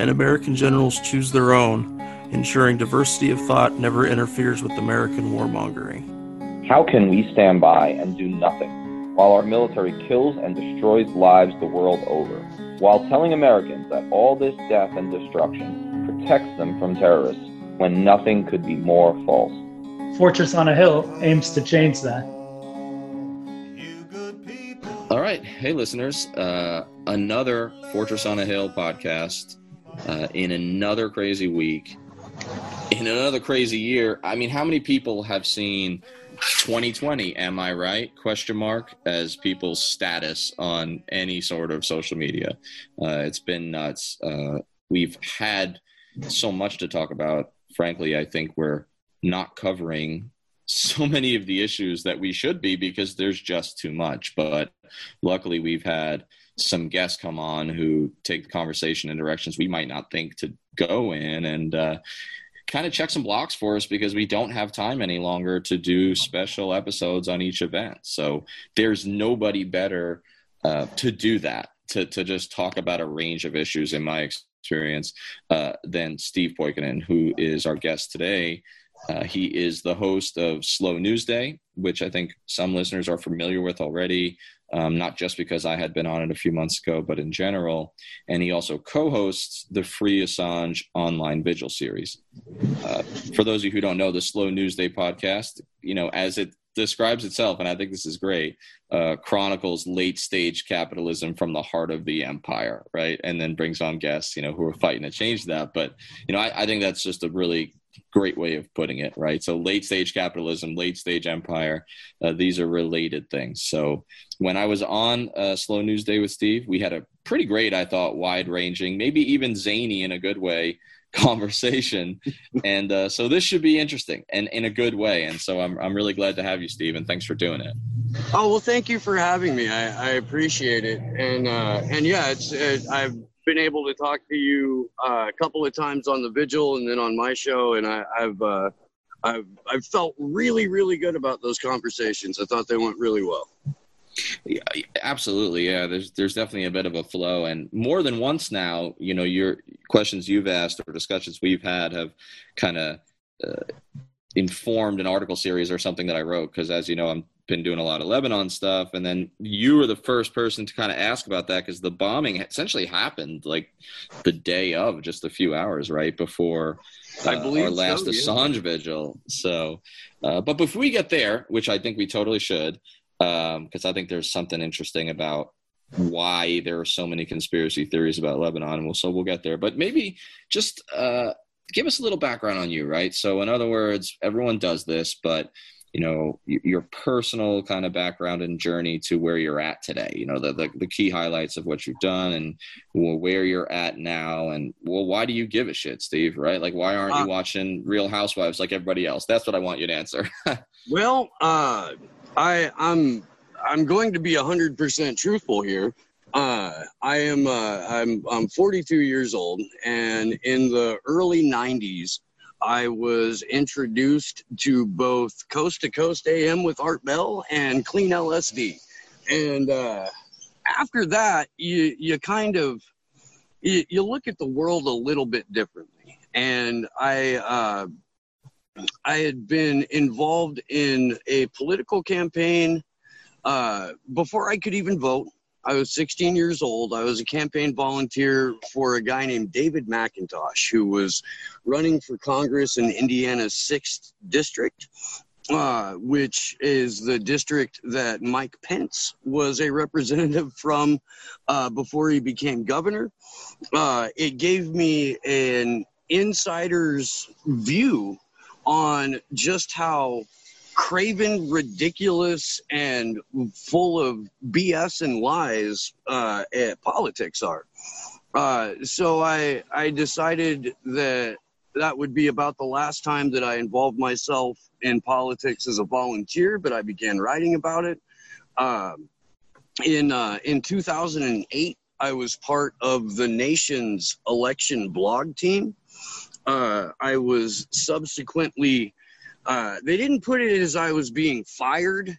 and American generals choose their own, ensuring diversity of thought never interferes with American warmongering. How can we stand by and do nothing while our military kills and destroys lives the world over, while telling Americans that all this death and destruction protects them from terrorists when nothing could be more false. Fortress on a Hill aims to change that. All right. Hey, listeners. Uh, another Fortress on a Hill podcast uh, in another crazy week, in another crazy year. I mean, how many people have seen 2020 am i right question mark as people's status on any sort of social media uh, it's been nuts uh, we've had so much to talk about. Frankly, I think we're not covering so many of the issues that we should be because there's just too much. But luckily, we've had some guests come on who take the conversation in directions we might not think to go in and uh, kind of check some blocks for us because we don't have time any longer to do special episodes on each event. So there's nobody better uh, to do that. To, to just talk about a range of issues in my experience uh, than Steve Poikonen, who is our guest today. Uh, he is the host of Slow News Day, which I think some listeners are familiar with already, um, not just because I had been on it a few months ago, but in general. And he also co hosts the Free Assange online vigil series. Uh, for those of you who don't know, the Slow News Day podcast, you know, as it describes itself, and I think this is great, uh, chronicles late stage capitalism from the heart of the empire, right? And then brings on guests, you know, who are fighting to change that. But, you know, I, I think that's just a really great way of putting it, right? So late stage capitalism, late stage empire, uh, these are related things. So when I was on uh, Slow News Day with Steve, we had a pretty great, I thought, wide ranging, maybe even zany in a good way conversation. and uh, so this should be interesting and in a good way. And so I'm, I'm really glad to have you, Steve, and thanks for doing it. Oh, well, thank you for having me. I, I appreciate it. And, uh, and yeah, it's, it, I've been able to talk to you uh, a couple of times on the vigil and then on my show. And I, I've, uh, I've, I've felt really, really good about those conversations. I thought they went really well. Yeah, absolutely. Yeah, there's there's definitely a bit of a flow, and more than once now, you know, your questions you've asked or discussions we've had have kind of uh, informed an article series or something that I wrote. Because as you know, I've been doing a lot of Lebanon stuff, and then you were the first person to kind of ask about that because the bombing essentially happened like the day of, just a few hours right before uh, our last so, yeah. Assange vigil. So, uh, but before we get there, which I think we totally should because um, I think there's something interesting about why there are so many conspiracy theories about Lebanon, and we'll, so we'll get there. But maybe just uh, give us a little background on you, right? So, in other words, everyone does this, but you know your personal kind of background and journey to where you're at today you know the, the, the key highlights of what you've done and well, where you're at now and well why do you give a shit steve right? Like why aren't uh, you watching real housewives like everybody else? That's what i want you to answer. Well uh I I'm I'm going to be hundred percent truthful here. Uh, I am uh, I'm I'm 42 years old, and in the early 90s, I was introduced to both Coast to Coast AM with Art Bell and Clean LSD, and uh, after that, you you kind of you, you look at the world a little bit differently, and I uh, I had been involved in a political campaign uh, before I could even vote. I was 16 years old. I was a campaign volunteer for a guy named David McIntosh, who was running for Congress in Indiana's 6th district, uh, which is the district that Mike Pence was a representative from uh, before he became governor. Uh, it gave me an insider's view on just how craven, ridiculous, and full of BS and lies uh, politics are. Uh, so I I decided that that would be about the last time that I involved myself in politics as a volunteer, but I began writing about it. Um, in uh, in 2008, I was part of the nation's election blog team. Uh, I was subsequently. Uh, they didn't put it as I was being fired.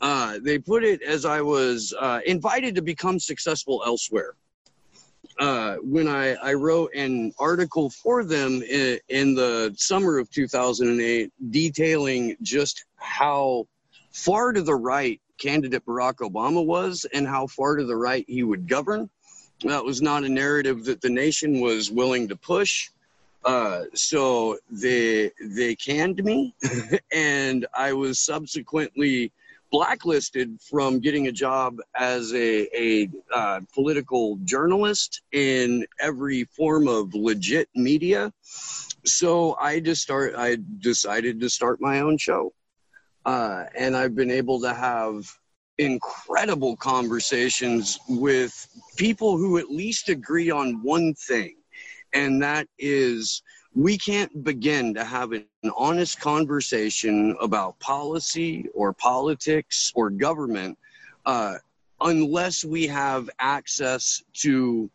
Uh, they put it as I was uh, invited to become successful elsewhere. Uh, when I, I wrote an article for them in, in the summer of 2008 detailing just how far to the right candidate Barack Obama was and how far to the right he would govern. That was not a narrative that the nation was willing to push. Uh, so they they canned me, and I was subsequently blacklisted from getting a job as a, a uh, political journalist in every form of legit media. So I just start. I decided to start my own show, uh, and I've been able to have incredible conversations with people who at least agree on one thing, and that is we can't begin to have an honest conversation about policy or politics or government uh, unless we have access to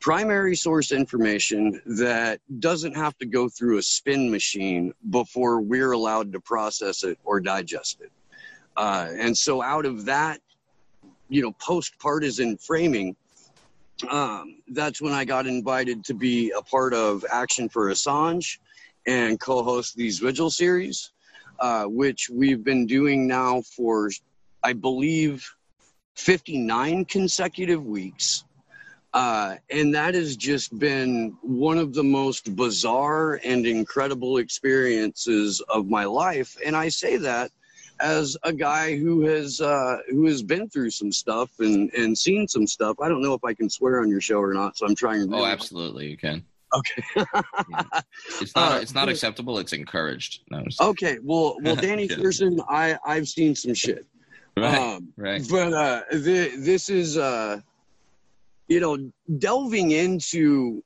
primary source information that doesn't have to go through a spin machine before we're allowed to process it or digest it. Uh, and so, out of that, you know, post partisan framing, um, that's when I got invited to be a part of Action for Assange and co host these Vigil series, uh, which we've been doing now for, I believe, 59 consecutive weeks. Uh, and that has just been one of the most bizarre and incredible experiences of my life. And I say that as a guy who has uh, who has been through some stuff and and seen some stuff. I don't know if I can swear on your show or not, so I'm trying. To oh, absolutely, you can. Okay. yeah. It's not uh, it's not acceptable. It's encouraged. No, okay. Well, well, Danny. Sjursen, I I've seen some shit. Right. Um, right. But uh, the, this is uh, you know, delving into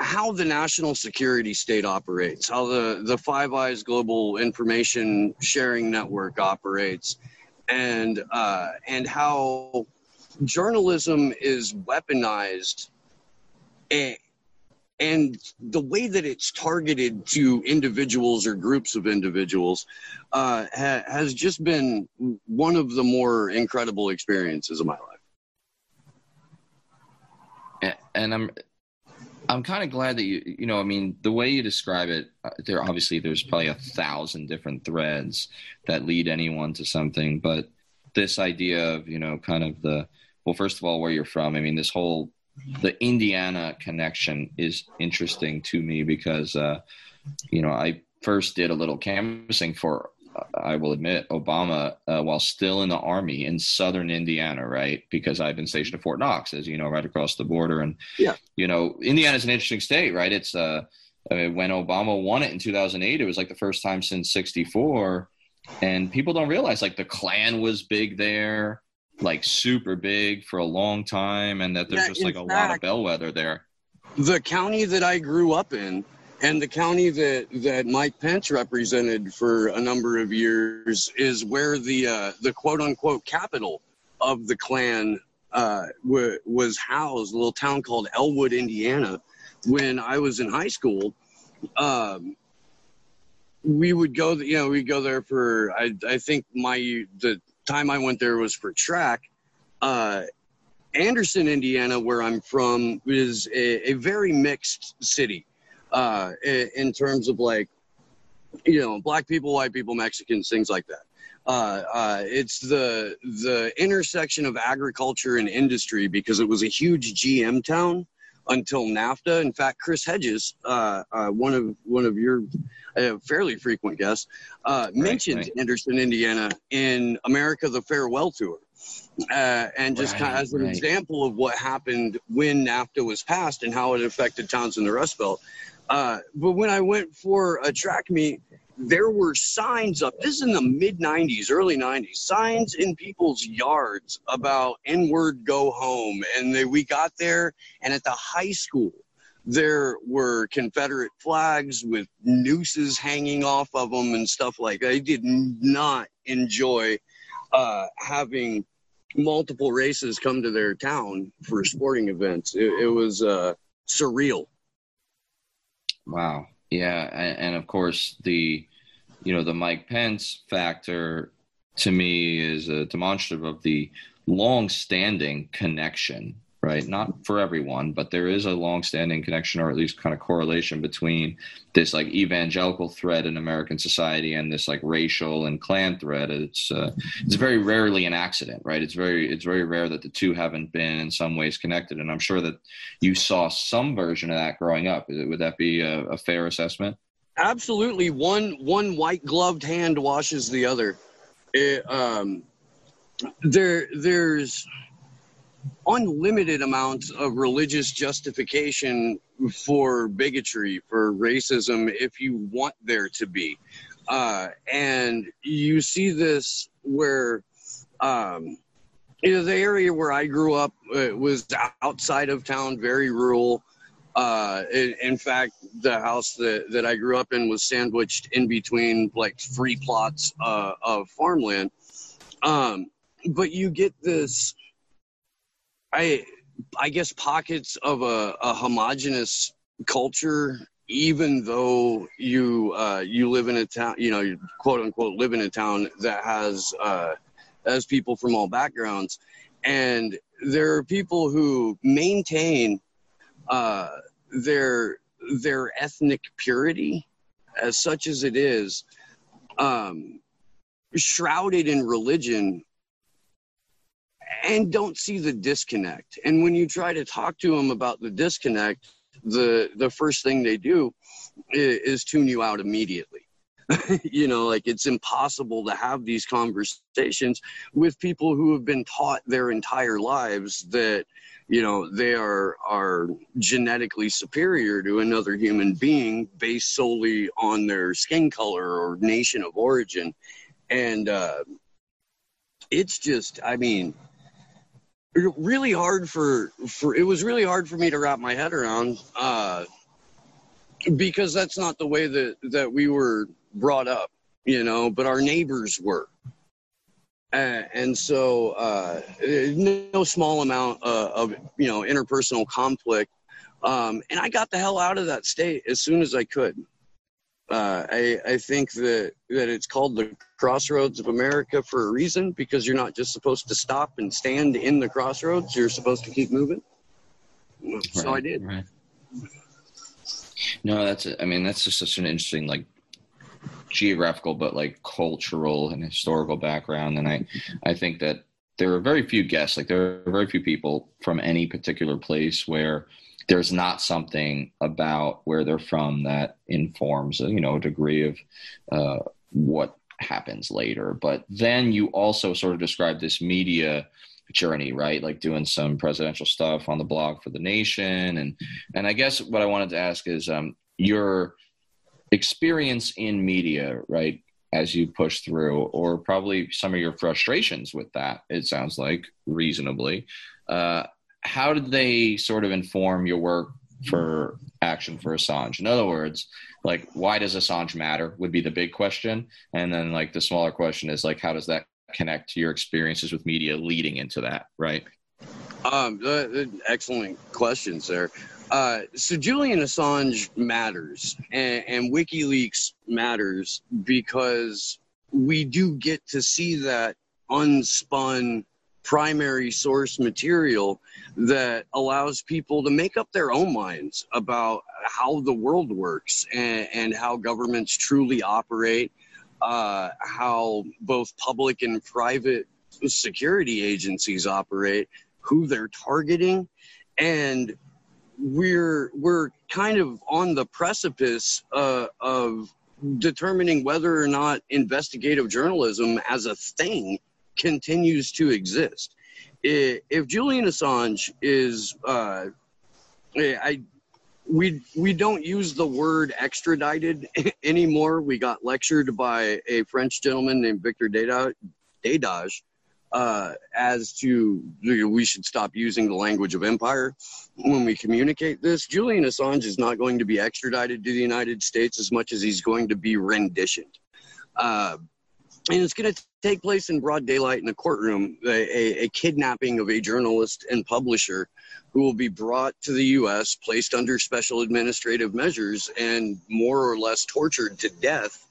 how the national security state operates, how the, the Five Eyes Global Information Sharing Network operates, and uh, and how journalism is weaponized, and, and the way that it's targeted to individuals or groups of individuals uh, ha- has just been one of the more incredible experiences of my life. And I'm I'm kind of glad that you, you know, I mean, the way you describe it, uh, there obviously there's probably a thousand different threads that lead anyone to something, but this idea of, you know, kind of the, well, first of all, where you're from. I mean, this whole, the Indiana connection is interesting to me because, uh, you know, I first did a little canvassing for I will admit, Obama, uh, while still in the army in southern Indiana, right? Because I've been stationed at Fort Knox, as you know, right across the border. And, yeah. you know, Indiana is an interesting state, right? It's, uh, I mean, when Obama won it in 2008, it was like the first time since 64. And people don't realize, like, the Klan was big there, like, super big for a long time, and that there's yeah, just like a fact, lot of bellwether there. The county that I grew up in, and the county that, that Mike Pence represented for a number of years is where the uh, the quote unquote capital of the Klan uh, w- was housed, a little town called Elwood, Indiana. When I was in high school, um, we would go, you know, we go there for. I, I think my the time I went there was for track. Uh, Anderson, Indiana, where I'm from, is a, a very mixed city uh, in terms of like, you know, black people, white people, Mexicans, things like that. Uh, uh, it's the the intersection of agriculture and industry because it was a huge GM town until NAFTA. In fact, Chris Hedges, uh, uh, one of one of your uh, fairly frequent guests, uh, right, mentioned right. Anderson, Indiana, in America the Farewell Tour. Uh, and just right, kind of as an example of what happened when NAFTA was passed and how it affected towns in the Rust Belt. Uh, but when I went for a track meet, there were signs up. This is in the mid 90s, early 90s, signs in people's yards about N word go home. And they, we got there, and at the high school, there were Confederate flags with nooses hanging off of them and stuff like that. I did not enjoy uh, having multiple races come to their town for sporting events. It, it was uh, surreal. Wow. Yeah, and, and, of course the, you know, the Mike Pence factor to me is a demonstrative of the long-standing connection right? Not for everyone, but there is a long-standing connection, or at least kind of correlation between this like evangelical thread in American society and this like racial and Klan thread. It's uh, it's very rarely an accident, right? It's very it's very rare that the two haven't been in some ways connected, and I'm sure that you saw some version of that growing up. Would that be a, a fair assessment? Absolutely. One one white gloved hand washes the other. It, um, there there's unlimited amounts of religious justification for bigotry, for racism, if you want there to be. Uh, and you see this where, um, you know, the area where I grew up was outside of town, very rural. Uh, in, in, fact, the house that, that I grew up in was sandwiched in between like three plots uh, of farmland. Um, but you get this I I guess pockets of a, a homogenous culture, even though you uh, you live in a town, you know, you quote unquote live in a town that has uh, has people from all backgrounds, and there are people who maintain uh, their their ethnic purity, as such as it is, um, shrouded in religion and don't see the disconnect. And when you try to talk to them about the disconnect, the the first thing they do is, is tune you out immediately. you know, like it's impossible to have these conversations with people who have been taught their entire lives that you know they are are genetically superior to another human being based solely on their skin color or nation of origin and uh, it's just i mean really hard for for it was really hard for me to wrap my head around uh, because that's not the way that that we were brought up, you know. But our neighbors were, and so uh, no small amount uh, of you know interpersonal conflict. Um, and I got the hell out of that state as soon as I could uh, I, I think that, that it's called the crossroads of America for a reason because you're not just supposed to stop and stand in the crossroads. You're supposed to keep moving. So right, I did. Right. No, that's, I mean, that's just such an interesting, like, geographical, but like cultural and historical background. And I, I think that there are very few guests, like, there are very few people from any particular place where, there's not something about where they're from that informs you know a degree of uh, what happens later. But then you also sort of describe this media journey right? Like doing some presidential stuff on the blog for the nation. And and i guess what i wanted to ask is um, your experience in media right as you push through or probably some of your frustrations with that it sounds like reasonably uh, how did they sort of inform your work for action for Assange? In other words, like why does Assange matter would be the big question, and then like the smaller question is like how does that connect to your experiences with media leading into that, right? Um, uh, excellent questions there. Uh, so Julian Assange matters, and, and WikiLeaks matters because we do get to see that unspun primary source material that allows people to make up their own minds about how the world works and, and how governments truly operate, uh, how both public and private security agencies operate, who they're targeting, and we're we're kind of on the precipice uh, of determining whether or not investigative journalism as a thing continues to exist. If Julian Assange is, uh, I, we we don't use the word extradited anymore. We got lectured by a French gentleman named Viktor Dedaj, uh, as to we should stop using the language of empire when we communicate this. Julian Assange is not going to be extradited to the United States as much as he's going to be renditioned. Uh, and it's going to take place in broad daylight in a courtroom, a, a, kidnapping of a journalist and publisher who will be brought to the U.S., placed under special administrative measures, and more or less tortured to death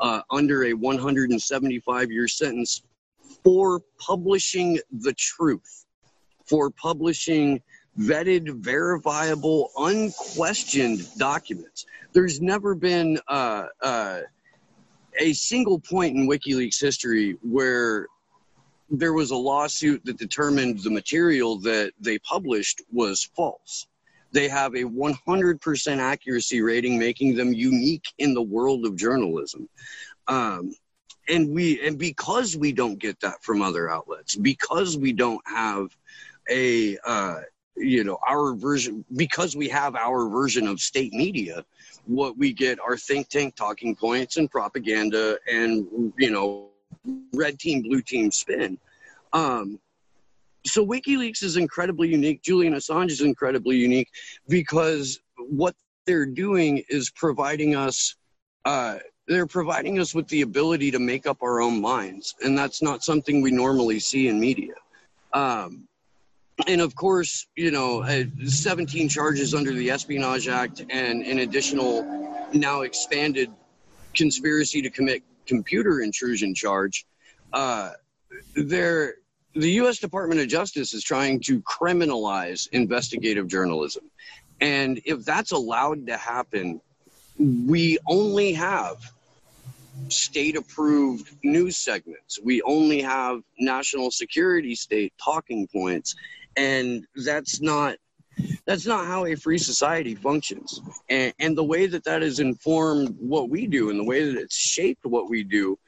uh, under a 175 year sentence for publishing the truth, for publishing vetted, verifiable, unquestioned documents. There's never been uh, uh, a single point in WikiLeaks history where there was a lawsuit that determined the material that they published was false. They have a 100% accuracy rating, making them unique in the world of journalism. Um, and we and because we don't get that from other outlets, because we don't have a uh, you know our version, because we have our version of state media, what we get are think tank talking points and propaganda and you know red team blue team spin. Um, so wikileaks is incredibly unique. Julian assange is incredibly unique because what they're doing is providing us uh, they're providing us with the ability to make up our own minds. And that's not something we normally see in media. Um, and of course, you know, uh, 17 charges under the Espionage Act and an additional, now expanded conspiracy to commit computer intrusion charge. Uh, there, the U.S. Department of Justice is trying to criminalize investigative journalism. And if that's allowed to happen, we only have state approved news segments. We only have national security state talking points and that's not that's not how a free society functions. And, and the way that that has informed what we do and the way that it's shaped what we do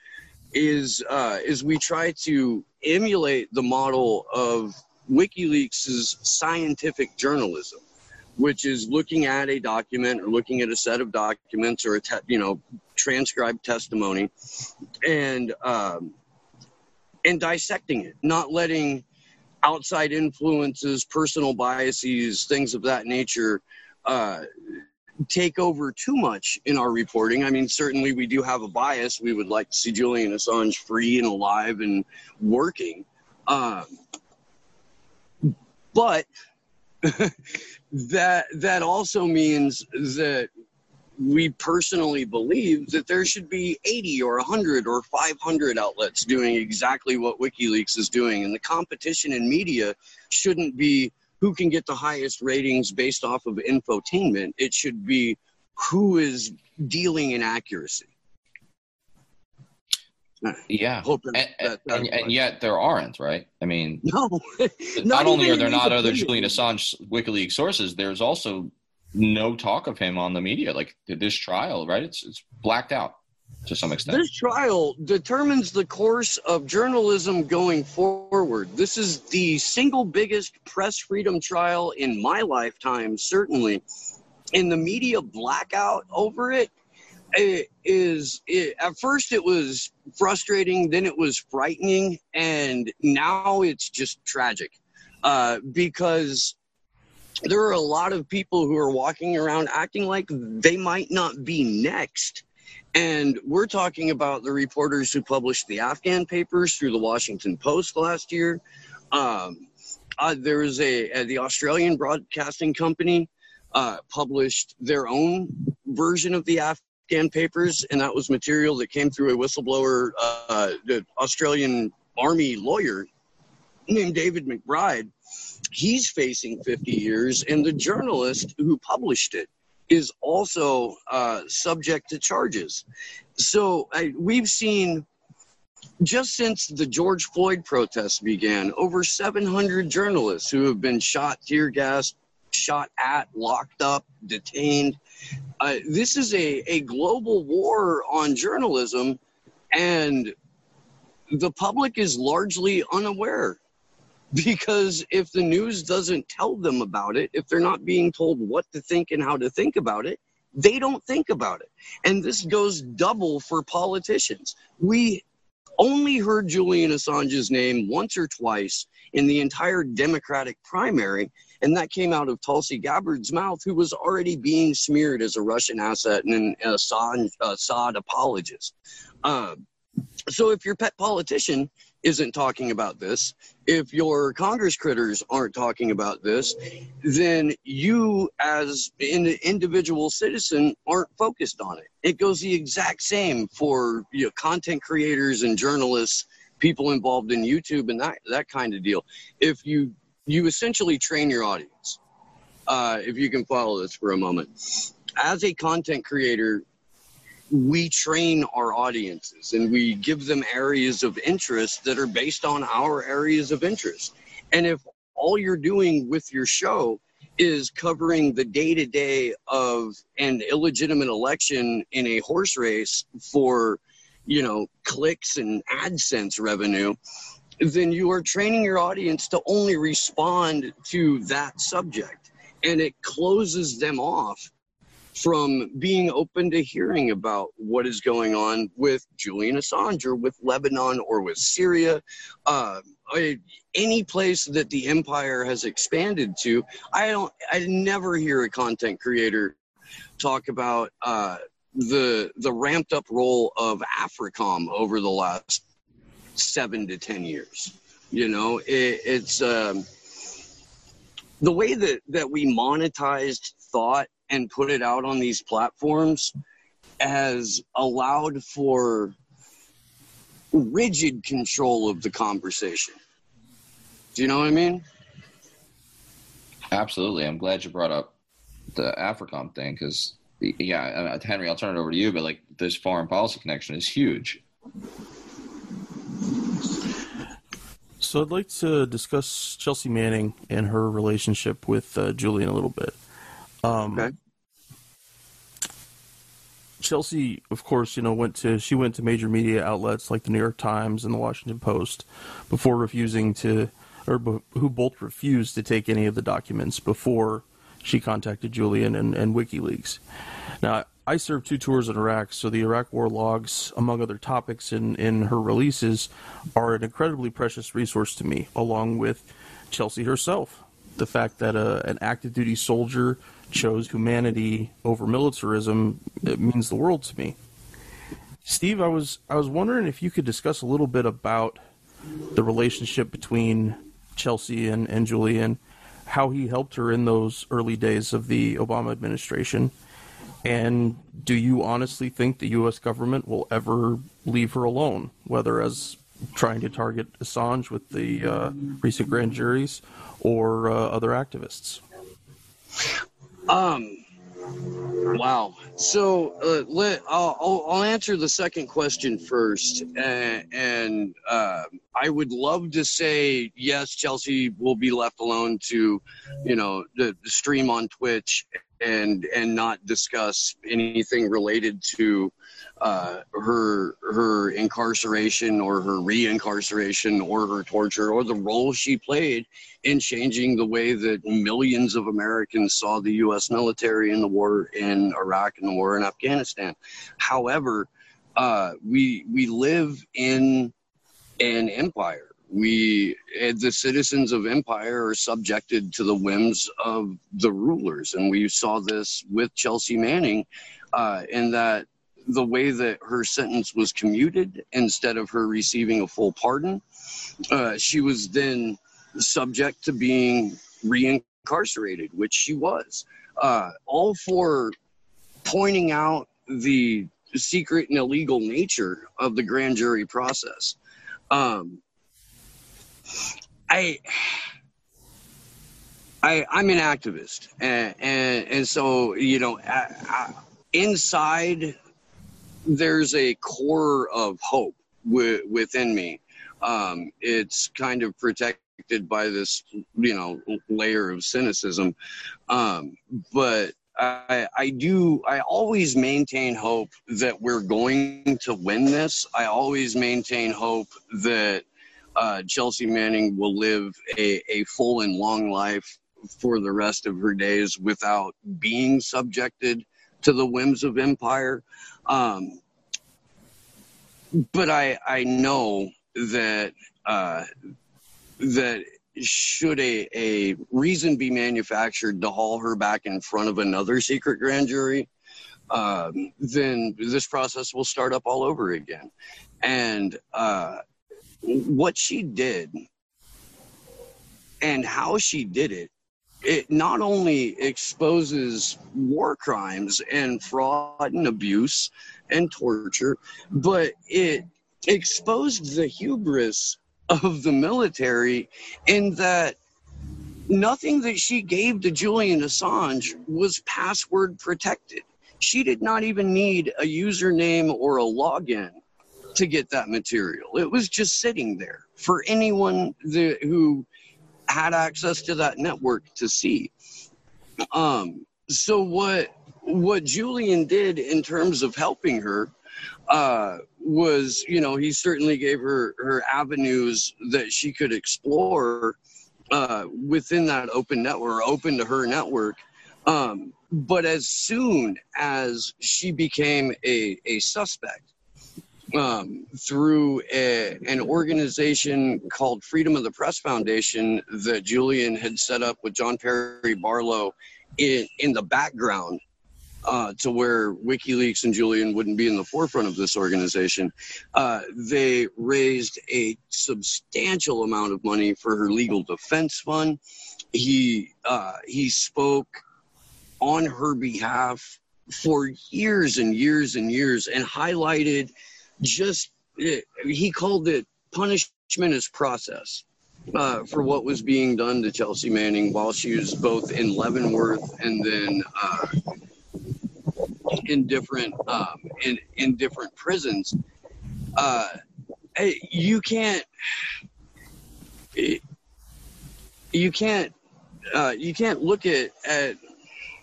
is uh, is we try to emulate the model of wikileaks' scientific journalism which is looking at a document or looking at a set of documents or a te- you know transcribed testimony and um, and dissecting it not letting outside influences, personal biases, things of that nature uh, take over too much in our reporting. I mean, certainly we do have a bias. We would like to see Julian Assange free and alive and working. Um, but that that also means that we personally believe that there should be 80 or 100 or 500 outlets doing exactly what WikiLeaks is doing. And the competition in media shouldn't be who can get the highest ratings based off of infotainment. It should be who is dealing in accuracy. Yeah, and, that, and, and, yet there aren't, right? I mean, no. not, not only are there not other Julian Assange WikiLeaks sources, there's also no talk of him on the media. Like this trial, right? It's it's blacked out to some extent. This trial determines the course of journalism going forward. This is the single biggest press freedom trial in my lifetime, certainly. In the media blackout over it, it is it, at first it was frustrating, then it was frightening, and now it's just tragic uh, because there are a lot of people who are walking around acting like they might not be next. And we're talking about the reporters who published the Afghan papers through the Washington Post last year. Um, uh, there was a, a, the Australian Broadcasting Company uh, published their own version of the Afghan papers, and that was material that came through a whistleblower, uh, the Australian Army lawyer named David McBride he's facing 50 years, and the journalist who published it is also uh, subject to charges. So I, we've seen just since the George Floyd protests began, over 700 journalists who have been shot, tear gassed, shot at, locked up, detained. Uh, this is a, a global war on journalism, and the public is largely unaware because if the news doesn't tell them about it, if they're not being told what to think and how to think about it, they don't think about it. And this goes double for politicians. We only heard Julian Assange's name once or twice in the entire Democratic primary, and that came out of Tulsi Gabbard's mouth, who was already being smeared as a Russian asset and an Assad, Assad apologist. Uh, so if your pet politician isn't talking about this, if your Congress critters aren't talking about this, then you as an individual citizen aren't focused on it. It goes the exact same for you know, content creators and journalists, people involved in YouTube and that that kind of deal. If you you essentially train your audience. Uh, if you can follow this for a moment, as a content creator, we train our audiences and we give them areas of interest that are based on our areas of interest. And if all you're doing with your show is covering the day to day of an illegitimate election in a horse race for, you know, clicks and AdSense revenue, then you are training your audience to only respond to that subject. And it closes them off from being open to hearing about what is going on with Julian Assange or with Lebanon or with Syria. Uh, any place that the empire has expanded to, I don't. I never hear a content creator talk about uh, the the ramped up role of AFRICOM over the last seven to ten years. You know, it, it's um, the way that that we monetized thought and put it out on these platforms has allowed for rigid control of the conversation. Do you know what I mean? Absolutely. I'm glad you brought up the AFRICOM thing because, yeah, uh, Henry, I'll turn it over to you, but like this foreign policy connection is huge. So I'd like to discuss Chelsea Manning and her relationship with uh, Julian a little bit. Um, okay. Chelsea, of course, you know, went to she went to major media outlets like the New York Times and the Washington Post before refusing to, or who both refused to take any of the documents before she contacted Julian and, and WikiLeaks. Now, I served two tours in Iraq, so the Iraq War logs, among other topics in, in her releases, are an incredibly precious resource to me, along with Chelsea herself. The fact that uh, an active duty soldier chose humanity over militarism it means the world to me. Steve, I was I was wondering if you could discuss a little bit about the relationship between Chelsea and, and Julian, how he helped her in those early days of the Obama administration. And do you honestly think the U.S. government will ever leave her alone, whether as trying to target Assange with the uh, recent grand juries or uh, other activists? Um. Wow. So uh, let I'll, I'll, answer the second question first, and, and uh, I would love to say yes, Chelsea will be left alone to, you know, the, the stream on Twitch and and not discuss anything related to uh, her her incarceration or her re-incarceration or her torture or the role she played in changing the way that millions of Americans saw the U.S. military in the war in Iraq and the war in Afghanistan. However, uh, we we live in an empire. We, the citizens of empire, are subjected to the whims of the rulers, and we saw this with Chelsea Manning, uh, in that the way that her sentence was commuted instead of her receiving a full pardon. Uh, she was then subject to being reincarcerated, which she was. Uh, all for pointing out the secret and illegal nature of the grand jury process. Um, I. I, I'm an activist, and, and, and so you know, I, I, inside there's a core of hope w- within me. Um, it's kind of protected by this, you know, layer of cynicism. Um, but I, I do, I always maintain hope that we're going to win this. I always maintain hope that uh, Chelsea Manning will live a, a full and long life for the rest of her days without being subjected to the whims of empire. Um, but I I know that uh, that should a, a reason be manufactured to haul her back in front of another secret grand jury, um, then this process will start up all over again. And uh, what she did and how she did it, it not only exposes war crimes and fraud and abuse and torture, but it exposed the hubris of the military in that nothing that she gave to Julian Assange was password protected. She did not even need a username or a login to get that material. It was just sitting there for anyone that, who had access to that network to see. Um, so what what Julian did in terms of helping her uh, was, you know, he certainly gave her her avenues that she could explore uh, within that open network, open to her network. Um, but as soon as she became a, a suspect um, through a, an organization called Freedom of the Press Foundation that Julian had set up with John Perry Barlow in, in the background uh, to where WikiLeaks and Julian wouldn't be in the forefront of this organization, uh, they raised a substantial amount of money for her legal defense fund. He uh, he spoke on her behalf for years and years and years and highlighted just he called it punishment as process. Uh, for what was being done to Chelsea Manning while she was both in Leavenworth and then uh, in different um, in in different prisons. Uh, you can't you can't uh, you can't look at at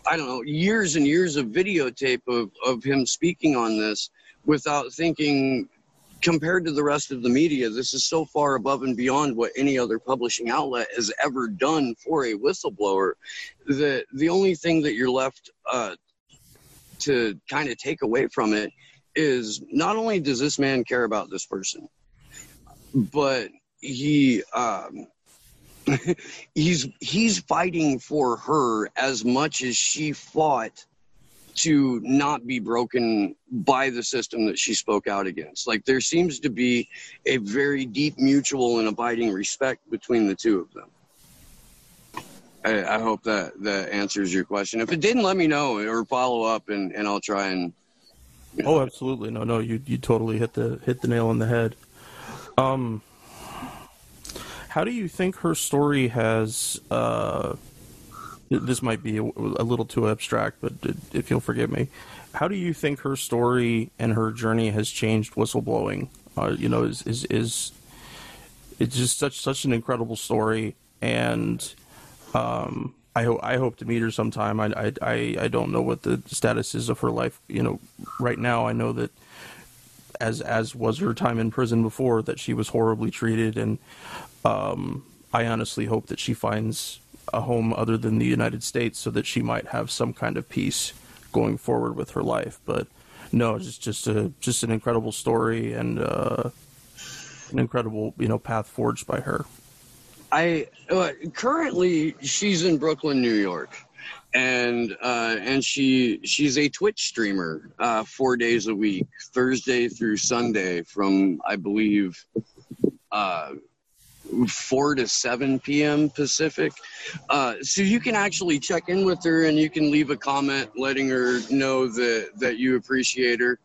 I don't know years and years of videotape of of him speaking on this without thinking compared to the rest of the media, this is so far above and beyond what any other publishing outlet has ever done for a whistleblower that the only thing that you're left uh, to kind of take away from it is not only does this man care about this person, but he um, he's he's fighting for her as much as she fought to not be broken by the system that she spoke out against. Like there seems to be a very deep mutual and abiding respect between the two of them. I, I, hope that that answers your question. If it didn't, let me know or follow up, and, and I'll try and. You know. Oh, absolutely! No, no, you you totally hit the hit the nail on the head. Um, how do you think her story has? Uh, this might be a, a little too abstract, but if you'll forgive me, how do you think her story and her journey has changed whistleblowing? Uh, you know, is is is it's just such such an incredible story and um, I hope I hope to meet her sometime. I, I I I don't know what the status is of her life. You know, right now I know that as as was her time in prison before that she was horribly treated, and um, I honestly hope that she finds a home other than the United States so that she might have some kind of peace going forward with her life. But no, it's just a just an incredible story and uh, an incredible you know path forged by her. I uh, currently she's in Brooklyn, New York, and uh, and she she's a Twitch streamer uh, four days a week, Thursday through Sunday, from I believe uh, four to seven p.m. Pacific. Uh, so you can actually check in with her, and you can leave a comment letting her know that that you appreciate her.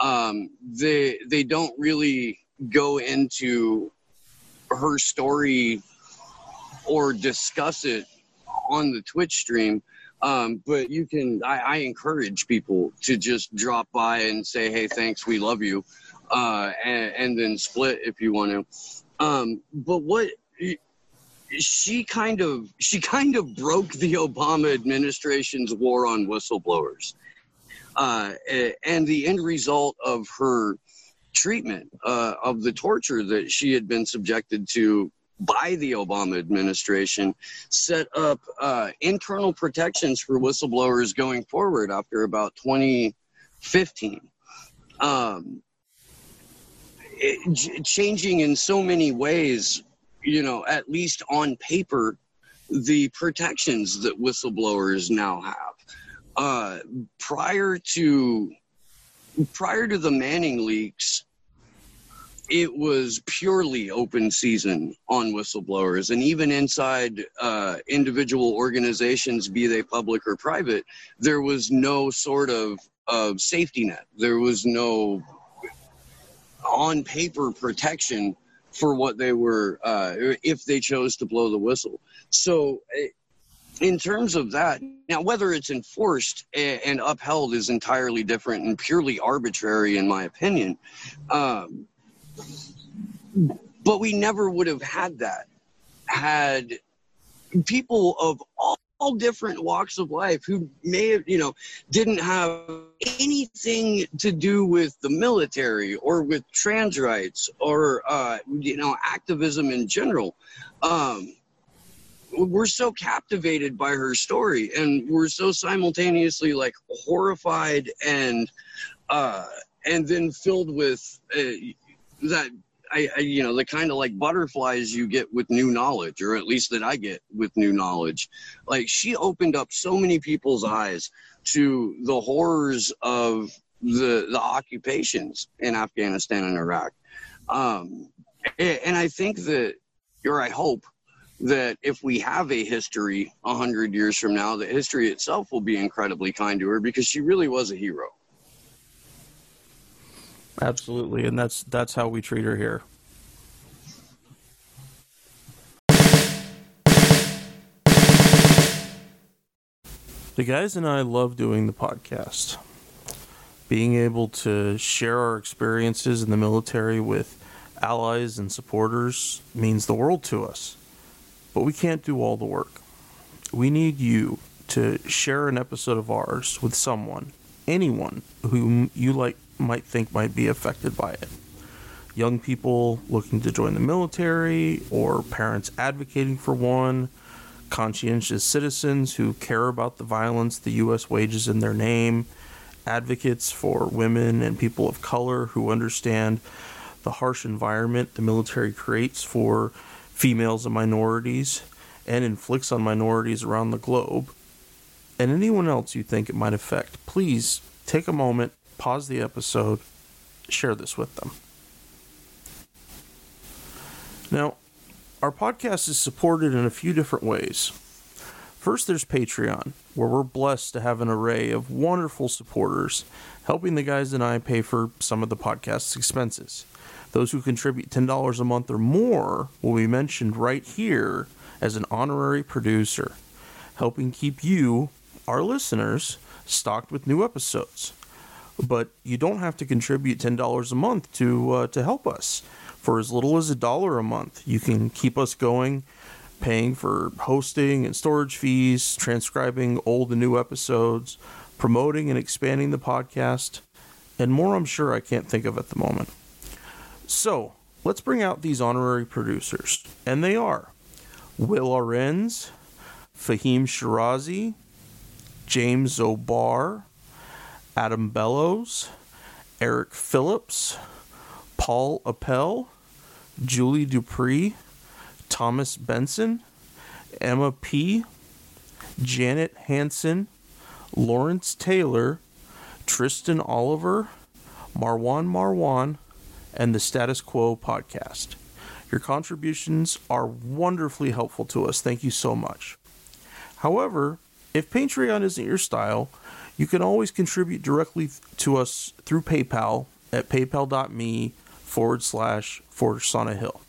Um, they they don't really go into her story or discuss it on the Twitch stream. Um, but you can, I, I, encourage people to just drop by and say, hey, thanks, we love you, uh, and, and, then split if you want to. Um, but what she kind of she kind of broke the Obama administration's war on whistleblowers, uh, and the end result of her treatment uh, of the torture that she had been subjected to by the Obama administration set up uh, internal protections for whistleblowers going forward after about 2015. Um, it, changing in so many ways, you know, at least on paper, the protections that whistleblowers now have. Uh, prior to prior to the Manning leaks, it was purely open season on whistleblowers and even inside uh, individual organizations be they public or private there was no sort of, of safety net there was no on paper protection for what they were uh, if they chose to blow the whistle. So eh, in terms of that now whether it's enforced and upheld is entirely different and purely arbitrary in my opinion. Um, but we never would have had that had people of all, all different walks of life who may have, you know, didn't have anything to do with the military or with trans rights or, uh, you know, activism in general. Um, we're so captivated by her story and we're so simultaneously like horrified and uh and then filled with uh, that I, I, you know the kind of like butterflies you get with new knowledge or at least that i get with new knowledge. Like she opened up so many people's eyes to the horrors of the the occupations in afghanistan and iraq. Um, and i think that or i hope that if we have a history 100 years from now that history itself will be incredibly kind to her because she really was a hero Absolutely, and that's that's how we treat her here. The guys and I love doing the podcast. Being able to share our experiences in the military with allies and supporters means the world to us. But we can't do all the work. We need you to share an episode of ours with someone, anyone whom you like might think might be affected by it. Young people looking to join the military, or parents advocating for one, conscientious citizens who care about the violence the U.S. wages in their name, advocates for women and people of color who understand the harsh environment the military creates for females and minorities and inflicts on minorities around the globe, and anyone else you think it might affect, please take a moment pause the episode, share this with them. Now, our podcast is supported in a few different ways. First, there's Patreon, where we're blessed to have an array of wonderful supporters helping the guys and I pay for some of the podcast's expenses. Those who contribute $10 a month or more will be mentioned right here as an honorary producer, helping keep you, our listeners, stocked with new episodes but you don't have to contribute ten dollars a month to uh, to help us. For as little as a dollar a month, you can keep us going, paying for hosting and storage fees, transcribing old and new episodes, promoting and expanding the podcast, and more. I'm sure I can't think of at the moment. So let's bring out these honorary producers, and they are Will Arens, Fahim Shirazi, James O'Barr. Adam Bellows, Eric Phillips, Paul Appel, Julie Dupree, Thomas Benson, Emma P., Janet Hanson, Lawrence Taylor, Tristan Oliver, Marwan Marwan, and the Status Quo podcast. Your contributions are wonderfully helpful to us. Thank you so much. However, if Patreon isn't your style, you can always contribute directly to us through PayPal at paypal.me forward slash on Hill.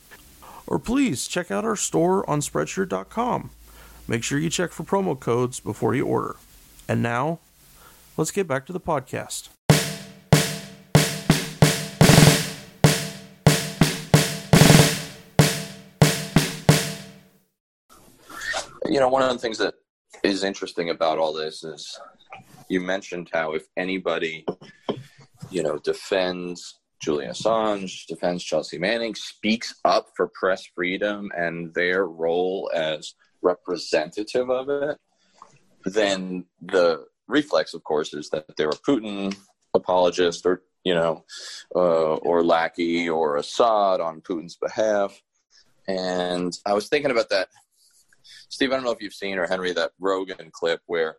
Or please check out our store on Spreadshirt.com. Make sure you check for promo codes before you order. And now, let's get back to the podcast. You know, one of the things that is interesting about all this is you mentioned how if anybody, you know, defends Julian Assange, defends Chelsea Manning, speaks up for press freedom and their role as representative of it, then the reflex, of course, is that they're a Putin apologist or you know, uh, or lackey or Assad on Putin's behalf. And I was thinking about that. Steve, I don't know if you've seen or Henry that Rogan clip where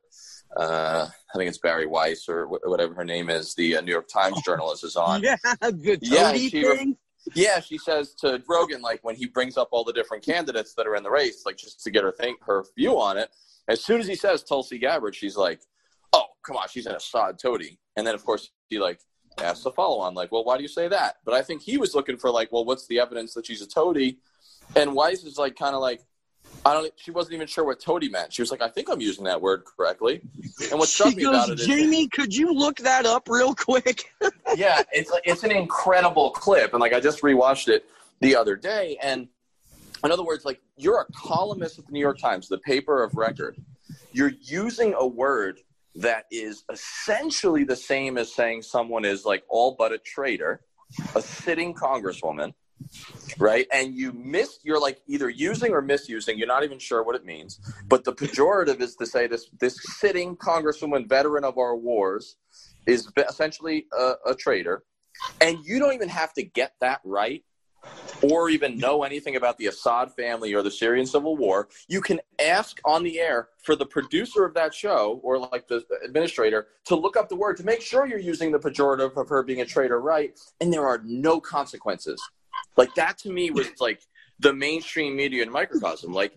uh, I think it's Bari Weiss or wh- whatever her name is, the uh, New York Times journalist is on. Yeah, the Yeah, she re-. Yeah, she says to Rogan, like when he brings up all the different candidates that are in the race, like just to get her think her view on it. As soon as he says Tulsi Gabbard, she's like, "Oh, come on, she's an Assad toady." And then of course he like asks the follow on, like, "Well, why do you say that?" But I think he was looking for like, "Well, what's the evidence that she's a toady?" And Weiss is like, kind of like, I don't. She wasn't even sure what toady meant. She was like, "I think I'm using that word correctly." And what struck She me goes, about it is, Jamie, could you look that up real quick? yeah, it's it's an incredible clip, and like I just rewatched it the other day, and in other words, like you're a columnist at the New York Times, the paper of record. You're using a word that is essentially the same as saying someone is like all but a traitor, a sitting congresswoman, right? And you miss, you're like either using or misusing. You're not even sure what it means. But the pejorative is to say this this sitting congresswoman, veteran of our wars, is essentially a, a traitor, and you don't even have to get that right or even know anything about the Assad family or the Syrian civil war, you can ask on the air for the producer of that show or like the administrator to look up the word to make sure you're using the pejorative of her being a traitor right, and there are no consequences. Like that to me was like the mainstream media and microcosm. Like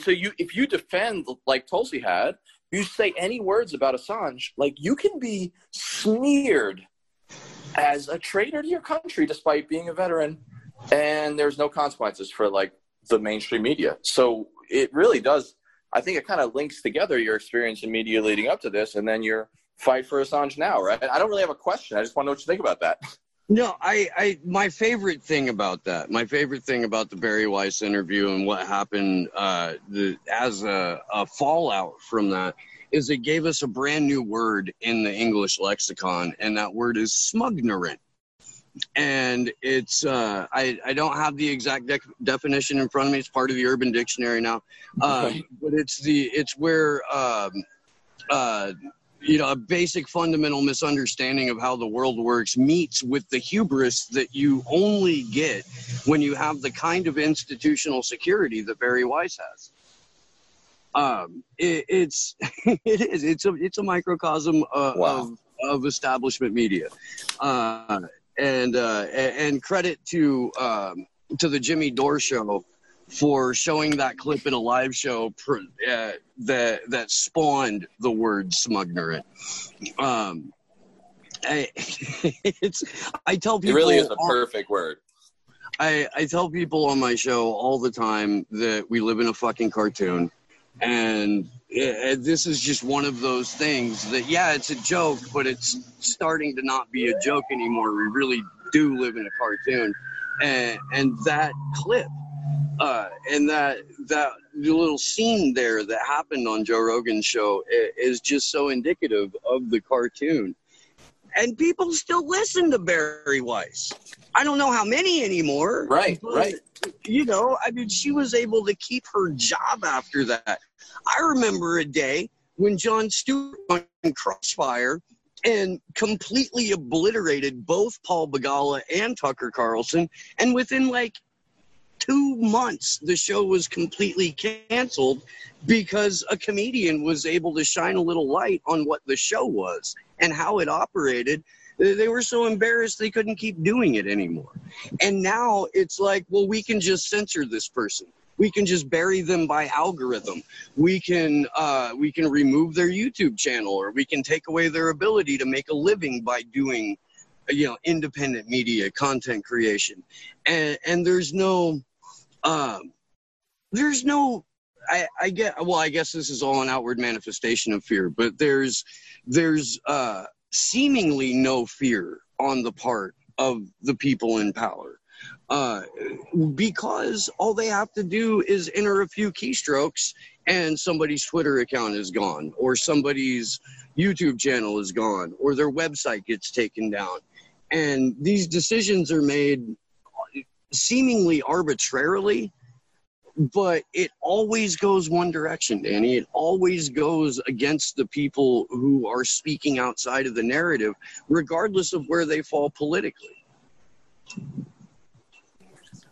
so you if you defend like Tulsi had, you say any words about Assange, like you can be smeared as a traitor to your country despite being a veteran and there's no consequences for like the mainstream media. So it really does i think it kind of links together your experience in media leading up to this and then your fight for assange now right? I don't really have a question. I just want to know what you think about that No, I, I, my favorite thing about that, my favorite thing about the Bari Weiss interview and what happened uh, the, as a, a fallout from that is it gave us a brand new word in the English lexicon, and that word is smugnerant. And it's, uh, I, I don't have the exact dec definition in front of me. It's part of the Urban Dictionary now, uh, Okay. but it's the, it's where, um, uh, you know, a basic fundamental misunderstanding of how the world works meets with the hubris that you only get when you have the kind of institutional security that Bari Weiss has. Um, it, it's it is it's a it's a microcosm uh, Wow. of of establishment media, uh, and uh, and credit to um, to the Jimmy Dore show for showing that clip in a live show pr- uh, that that spawned the word smugnerant. Um, I, it's I tell people it really is a perfect word I, I tell people on my show all the time that we live in a fucking cartoon. And uh, this is just one of those things that, yeah, it's a joke, but it's starting to not be a joke anymore. We really do live in a cartoon. And, and that clip uh, and that that little scene there that happened on Joe Rogan's show is just so indicative of the cartoon. And people still listen to Bari Weiss. I don't know how many anymore. Right, right. You know, I mean, she was able to keep her job after that. I remember a day when Jon Stewart on Crossfire and completely obliterated both Paul Begala and Tucker Carlson. And within like two months, the show was completely canceled because a comedian was able to shine a little light on what the show was and how it operated. They were so embarrassed they couldn't keep doing it anymore. And now it's like, well, we can just censor this person. We can just bury them by algorithm. We can uh, we can remove their YouTube channel, or we can take away their ability to make a living by doing, you know, independent media content creation. And and there's no, um, there's no. I, I get well. I guess this is all an outward manifestation of fear, but there's there's uh, seemingly no fear on the part of the people in power uh, because all they have to do is enter a few keystrokes and somebody's Twitter account is gone, or somebody's YouTube channel is gone, or their website gets taken down. And these decisions are made seemingly arbitrarily but it always goes one direction, Danny. It always goes against the people who are speaking outside of the narrative, regardless of where they fall politically.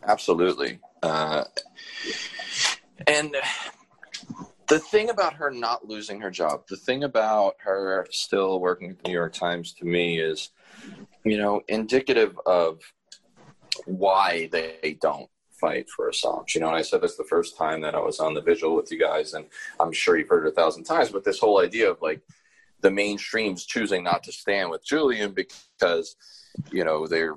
Absolutely. Uh, and the thing about her not losing her job, the thing about her still working at the New York Times to me is, you know, indicative of why they don't fight for Assange. You know, and I said this the first time that I was on the visual with you guys, and I'm sure you've heard it a thousand times, but this whole idea of like the mainstreams choosing not to stand with Julian because, you know, they're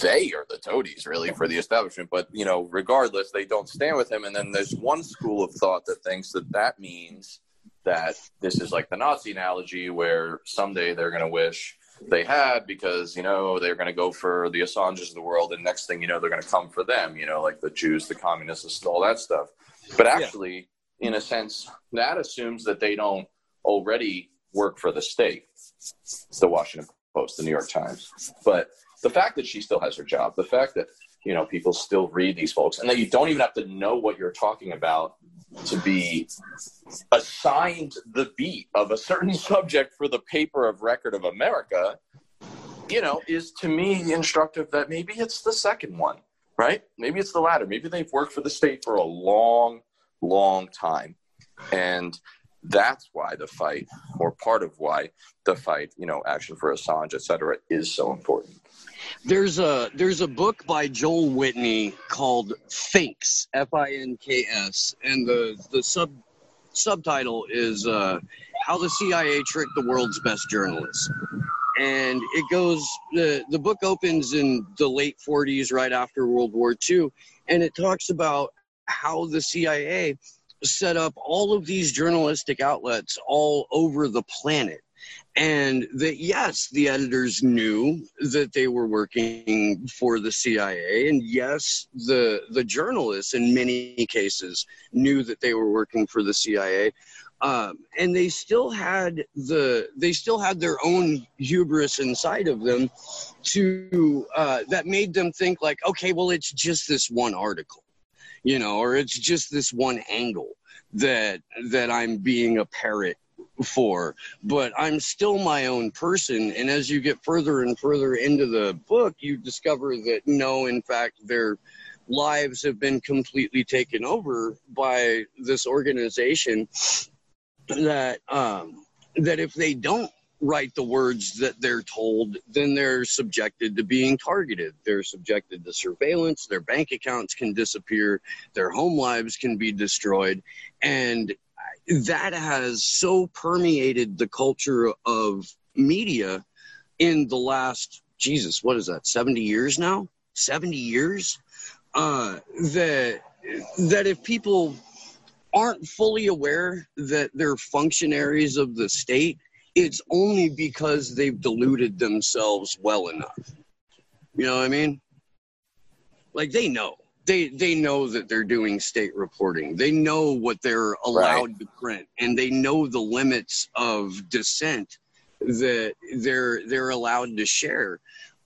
they are the toadies really for the establishment but you know regardless they don't stand with him and then there's one school of thought that thinks that that means that this is like the nazi analogy where someday they're going to wish they had because you know they're going to go for the Assanges of the world, and next thing you know they're going to come for them. You know, like the Jews, the communists, all that stuff. But actually, yeah. in a sense, that assumes that they don't already work for the state. It's the Washington Post, the New York Times. But the fact that she still has her job, the fact that you know people still read these folks, and that you don't even have to know what you're talking about to be assigned the beat of a certain subject for the paper of record of America, you know, is to me instructive that maybe it's the second one, right? Maybe it's the latter. Maybe they've worked for the state for a long, long time. And that's why the fight, or part of why the fight, you know, action for Assange, et cetera, is so important. There's a there's a book by Joel Whitney called Finks, F I N K S, and the the sub subtitle is uh, "How the CIA Tricked the World's Best Journalists." And it goes the the book opens in the late 40s, right after World War II, and it talks about how the CIA set up all of these journalistic outlets all over the planet. And that yes the editors knew that they were working for the cia and yes the the journalists in many cases knew that they were working for the cia um, and they still had the they still had their own hubris inside of them to uh, that made them think like okay well it's just this one article you know or it's just this one angle that that i'm being a parrot for, but I'm still my own person. And as you get further and further into the book, you discover that no, in fact, their lives have been completely taken over by this organization that um, that if they don't write the words that they're told, then they're subjected to being targeted. They're subjected to surveillance. Their bank accounts can disappear. Their home lives can be destroyed. And that has so permeated the culture of media in the last Jesus, what is that? Seventy years now? Seventy years? Uh, that that if people aren't fully aware that they're functionaries of the state, it's only because they've deluded themselves well enough. You know what I mean? Like they know they they know that they're doing state reporting. They know what they're allowed right. to print, and they know the limits of dissent that they're they're allowed to share.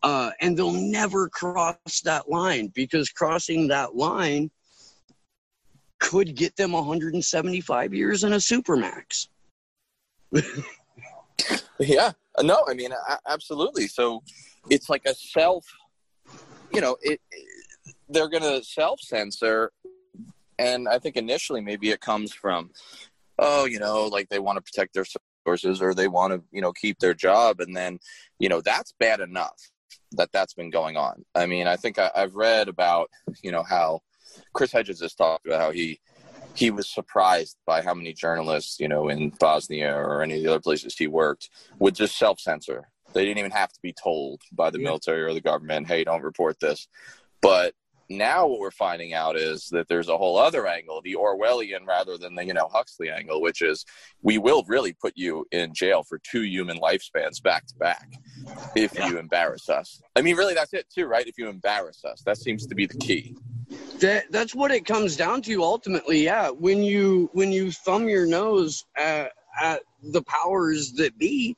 Uh, and they'll never cross that line because crossing that line could get them 175 years in a supermax. yeah, no, I mean, absolutely. So it's like a self, you know, it, it they're going to self censor. And I think initially maybe it comes from, oh, you know, like they want to protect their sources or they want to, you know, keep their job. And then, you know, that's bad enough that that's been going on. I mean, I think I, I've read about, you know, how Chris Hedges has talked about how he he was surprised by how many journalists, you know, in Bosnia or any of the other places he worked would just self censor. They didn't even have to be told by the yeah. military or the government, hey, don't report this. But now what we're finding out is that there's a whole other angle, the Orwellian rather than the you know Huxley angle, which is we will really put you in jail for two human lifespans back to back if yeah. you embarrass us. I mean, really, that's it too, right? If you embarrass us, that seems to be the key. That that's what it comes down to ultimately. Yeah, when you when you thumb your nose at, at the powers that be,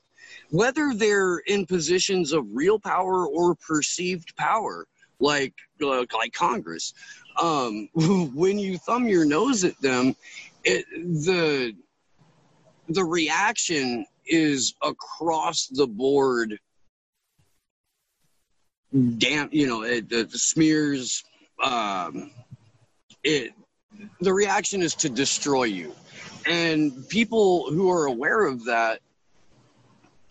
whether they're in positions of real power or perceived power like uh, like Congress. Um, when you thumb your nose at them, it, the the reaction is across the board. Damn, you know, it, it smears. Um, it the reaction is to destroy you, and people who are aware of that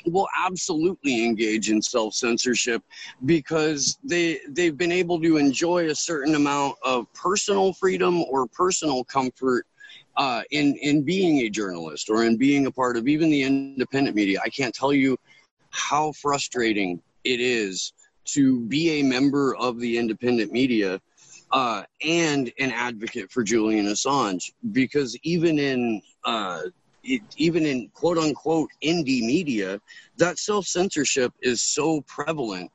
will absolutely engage in self censorship because they they've been able to enjoy a certain amount of personal freedom or personal comfort uh, in in being a journalist or in being a part of even the independent media. I can't tell you how frustrating it is to be a member of the independent media uh, and an advocate for Julian Assange because even in uh, it, even in quote unquote indie media, that self censorship is so prevalent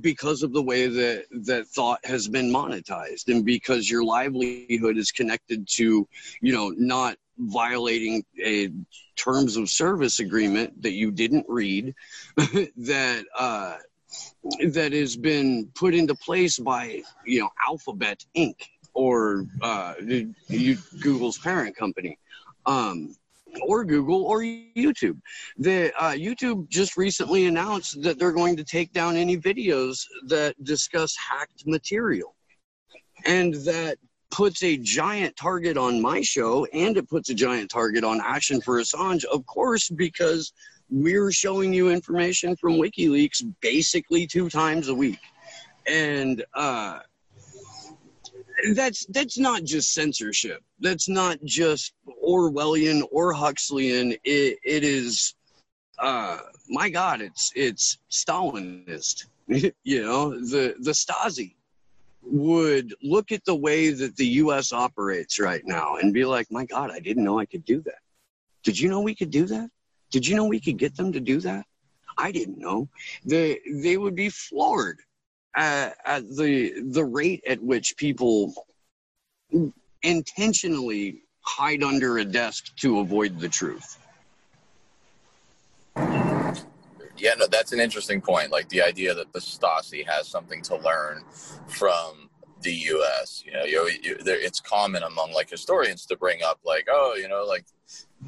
because of the way that that thought has been monetized and because your livelihood is connected to you know not violating a terms of service agreement that you didn't read that uh that has been put into place by you know alphabet inc or uh google's parent company um or Google or YouTube. The uh, YouTube just recently announced that they're going to take down any videos that discuss hacked material, and that puts a giant target on my show, and it puts a giant target on Action for Assange, of course, because we're showing you information from WikiLeaks basically two times a week, and. Uh, that's that's not just censorship. That's not just Orwellian or Huxleyan. It, it is, uh, my God, it's it's Stalinist. you know, the the Stasi would look at the way that the U.S. operates right now and be like, my God, I didn't know I could do that. Did you know we could do that? Did you know we could get them to do that? I didn't know. They they would be floored at, at the the rate at which people intentionally hide under a desk to avoid the truth. Yeah, no, that's an interesting point. Like the idea that the Stasi has something to learn from the U.S. You know, you, you, there, it's common among like historians to bring up like, oh, you know, like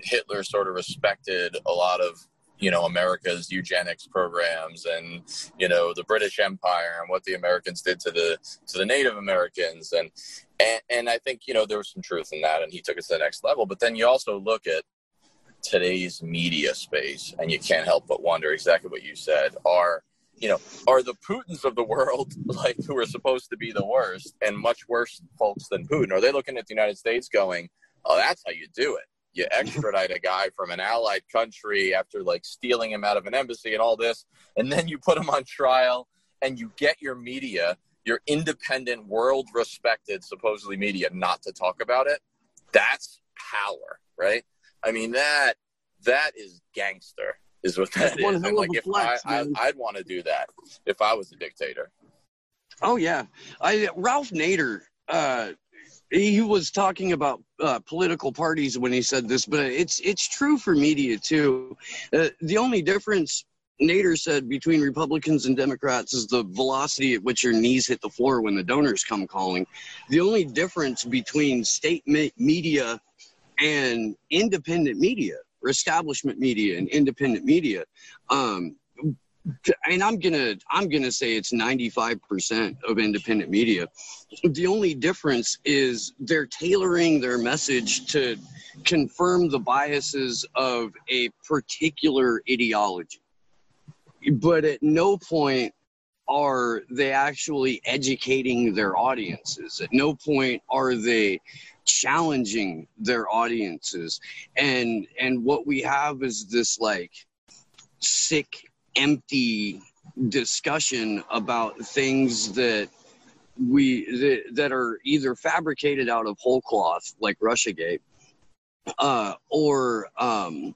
Hitler sort of respected a lot of you know America's eugenics programs and you know the British Empire and what the Americans did to the to the Native Americans. And and, and I think you know there was some truth in that and he took it to the next level. But then you also look at today's media space and you can't help but wonder exactly what you said. Are you know are the Putins of the world like who are supposed to be the worst and much worse folks than Putin? Are they looking at the United States going oh that's how you do it you extradite a guy from an allied country after like stealing him out of an embassy and all this, and then you put him on trial and you get your media, your independent, world respected, supposedly media, not to talk about it. That's power, right? I mean that that is gangster, is what that is. And like if flex, I, I I'd want to do that if I was a dictator. Oh yeah, I Ralph Nader uh, he was talking about uh, political parties when he said this, but it's it's true for media too. Uh, the only difference Nader said between Republicans and Democrats is the velocity at which your knees hit the floor when the donors come calling. The only difference between state me- media and independent media, or establishment media and independent media, um, and I'm gonna I'm gonna say it's 95% of independent media. The only difference is they're tailoring their message to confirm the biases of a particular ideology. But at no point are they actually educating their audiences. At no point are they challenging their audiences. And and what we have is this like sick empty discussion about things that we that, are either fabricated out of whole cloth like russiagate uh, or um,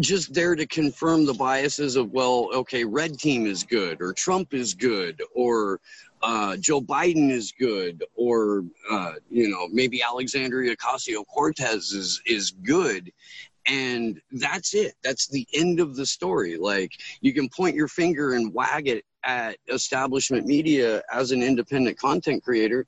just there to confirm the biases of well okay red team is good or trump is good or uh, joe biden is good or uh, you know maybe alexandria ocasio-cortez is is good and that's it. That's the end of the story. Like you can point your finger and wag it at establishment media as an independent content creator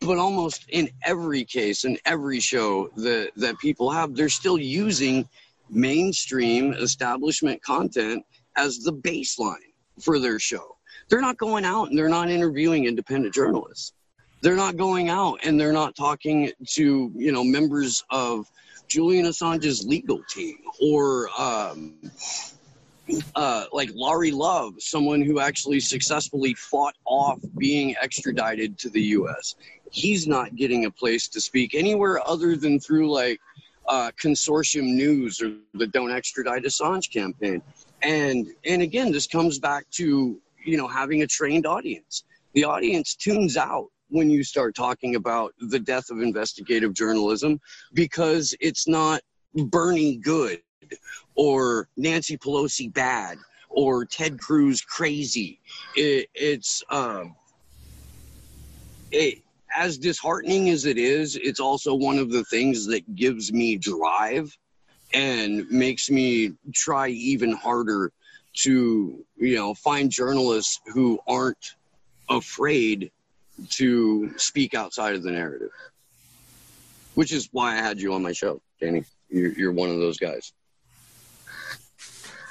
but almost in every case in every show that that people have they're still using mainstream establishment content as the baseline for their show. They're not going out and they're not interviewing independent journalists. They're not going out and they're not talking to you know members of Julian Assange's legal team or um, uh, like Lauri Love, someone who actually successfully fought off being extradited to the U.S. He's not getting a place to speak anywhere other than through like uh, consortium news or the Don't Extradite Assange campaign. And and again, this comes back to you know having a trained audience. The audience tunes out when you start talking about the death of investigative journalism because it's not Bernie good or Nancy Pelosi bad or Ted Cruz crazy. It, it's um, it, as disheartening as it is, it's also one of the things that gives me drive and makes me try even harder to you know find journalists who aren't afraid to speak outside of the narrative, which is why I had you on my show, Danny. You're, you're one of those guys.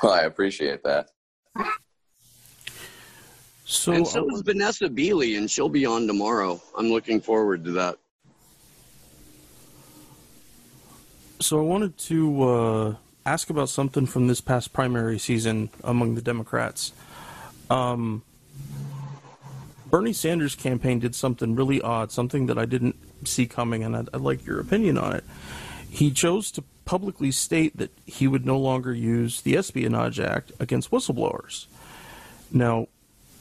Well, I appreciate that. So, and so is Vanessa Beeley, and she'll be on tomorrow. I'm looking forward to that. so I wanted to uh, ask about something from this past primary season among the Democrats. Um, Bernie Sanders' campaign did something really odd, something that I didn't see coming, and I'd, I'd like your opinion on it. He chose to publicly state that he would no longer use the Espionage Act against whistleblowers. Now,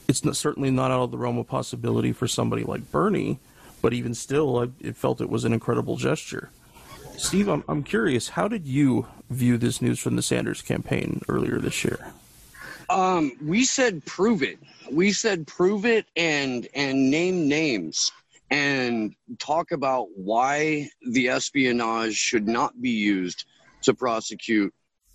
it's not, certainly not out of the realm of possibility for somebody like Bernie, but even still, I it felt it was an incredible gesture. Steve, I'm, I'm curious, how did you view this news from the Sanders campaign earlier this year? Um, we said prove it. We said prove it and and name names and talk about why the espionage should not be used to prosecute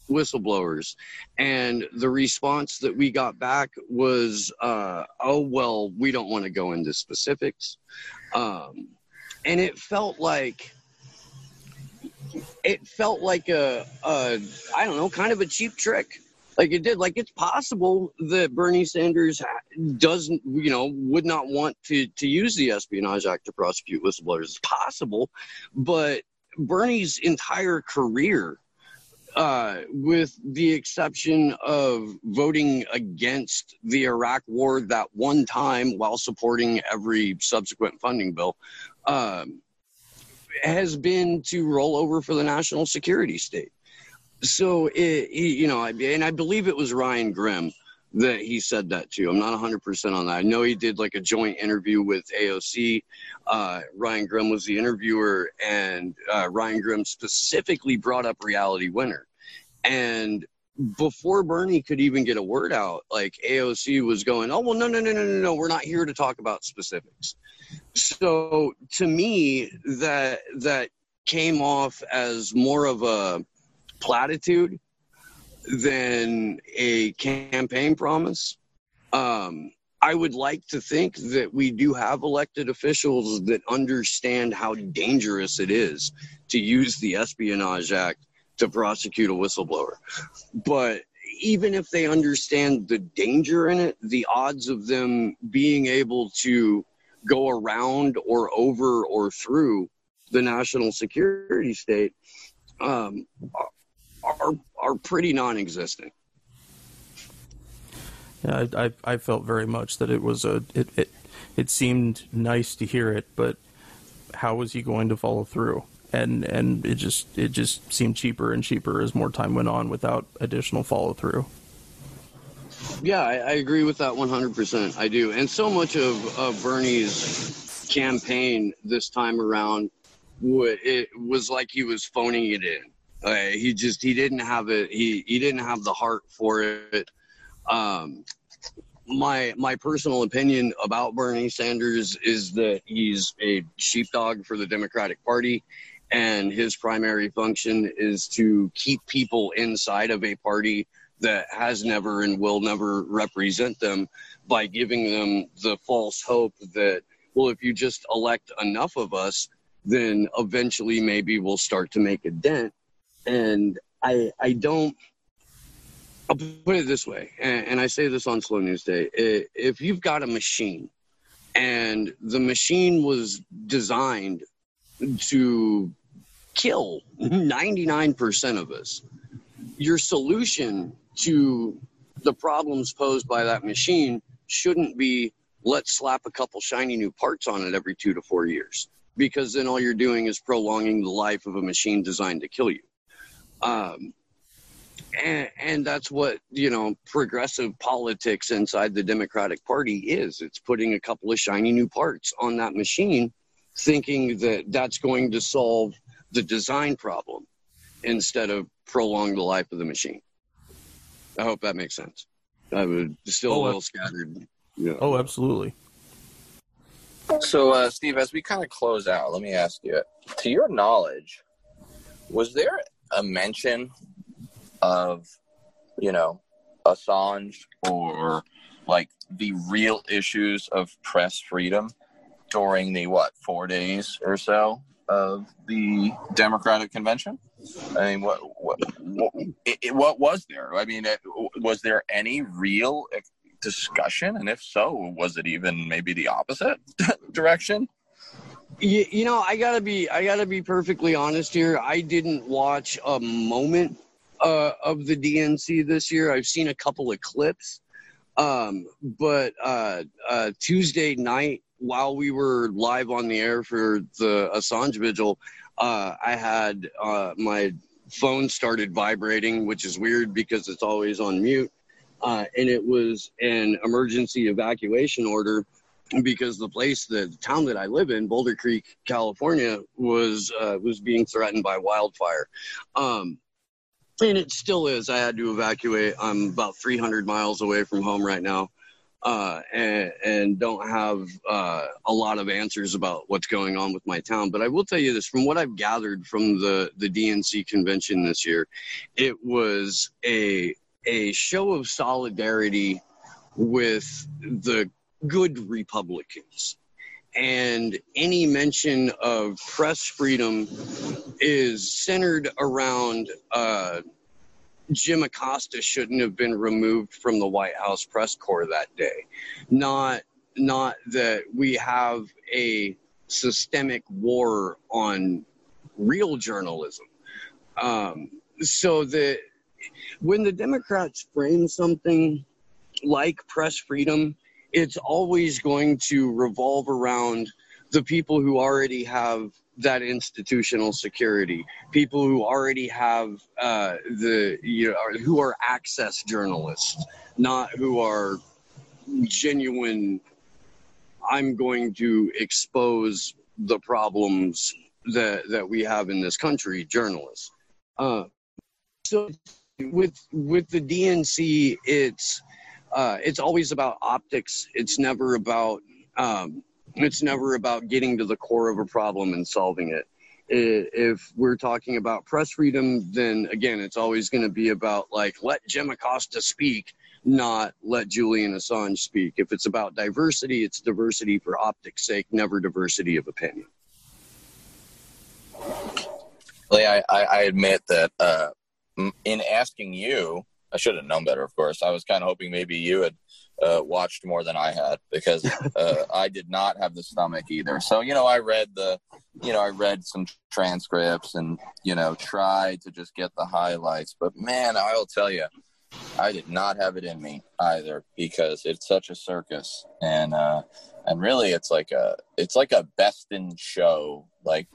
whistleblowers. And the response that we got back was, uh, oh, well, we don't want to go into specifics. Um, and it felt like, it felt like a, a, I don't know, kind of a cheap trick like it did. Like it's possible that Bernie Sanders doesn't, you know, would not want to to use the Espionage Act to prosecute whistleblowers. It's possible, but Bernie's entire career, uh, with the exception of voting against the Iraq War that one time while supporting every subsequent funding bill, um, has been to roll over for the national security state so it, you know, and I believe it was Ryan Grim that he said that to. I'm not 100% on that. I know he did like a joint interview with AOC. Uh, Ryan Grim was the interviewer, and uh, Ryan Grim specifically brought up Reality Winner. And before Bernie could even get a word out, like AOC was going, "Oh well, no, no, no, no, no, no, we're not here to talk about specifics." So to me, that that came off as more of a platitude than a campaign promise. Um, I would like to think that we do have elected officials that understand how dangerous it is to use the Espionage Act to prosecute a whistleblower. But even if they understand the danger in it, the odds of them being able to go around or over or through the national security state um, are are pretty non-existent. Yeah, I, I, I felt very much that it was a it, it it seemed nice to hear it, but how was he going to follow through? And and it just it just seemed cheaper and cheaper as more time went on without additional follow through. Yeah, I, I, agree with that 100%. I do. And so much of, of Bernie's campaign this time around, it was like he was phoning it in. Uh, he just he didn't have it. He he didn't have the heart for it. Um, my my personal opinion about Bernie Sanders is that he's a sheepdog for the Democratic Party, and his primary function is to keep people inside of a party that has never and will never represent them by giving them the false hope that well if you just elect enough of us then eventually maybe we'll start to make a dent and i i don't i'll put it this way and, and i say this on slow news day if you've got a machine and the machine was designed to kill 99% of us. Your solution to the problems posed by that machine shouldn't be let's slap a couple shiny new parts on it every two to four years, because then all you're doing is prolonging the life of a machine designed to kill you. Um, and, and that's what you know progressive politics inside the democratic party is. It's putting a couple of shiny new parts on that machine thinking that that's going to solve the design problem instead of prolong the life of the machine. I hope that makes sense. I would still oh, a little scattered. Yeah. oh absolutely. So uh, steve as we kind of close out let me ask you to your knowledge was there a mention of, you know, Assange or like the real issues of press freedom during the what four days or so of the Democratic convention? I mean, what what what, it, what was there? I mean, it, was there any real discussion? And if so, was it even maybe the opposite direction? You, you know, I gotta be I gotta be perfectly honest here. I didn't watch a moment uh, of the DNC this year. I've seen a couple of clips, um, but uh, uh, Tuesday night, while we were live on the air for the Assange vigil, uh, I had uh, my phone started vibrating, which is weird because it's always on mute, uh, and it was an emergency evacuation order because the place, the town that I live in, Boulder Creek, California, was was being threatened by wildfire. Um, and it still is. I had to evacuate. I'm about 300 miles away from home right now, uh, and, and, don't have uh, a lot of answers about what's going on with my town. But I will tell you this: from what I've gathered from the the DNC convention this year, it was a a show of solidarity with the good Republicans and any mention of press freedom is centered around uh, Jim Acosta shouldn't have been removed from the White House press corps that day. Not not that we have a systemic war on real journalism. Um, so that when the Democrats frame something like press freedom, it's always going to revolve around the people who already have that institutional security people who already have uh, the you know who are access journalists not who are genuine i'm going to expose the problems that that we have in this country journalists. Uh, so with with the dnc it's uh, it's always about optics. It's never about um, it's never about getting to the core of a problem and solving it. If we're talking about press freedom, then again, it's always going to be about like let Jim Acosta speak, not let Julian Assange speak. If it's about diversity, it's diversity for optics' sake, never diversity of opinion. I, I admit that uh, in asking you I should have known better, of course. I was kind of hoping maybe you had uh, watched more than I had because uh, I did not have the stomach either. So you know, I read the, you know, I read some transcripts and you know tried to just get the highlights. But man, I'll tell you, I did not have it in me either because it's such a circus and uh, and really it's like a it's like a best in show like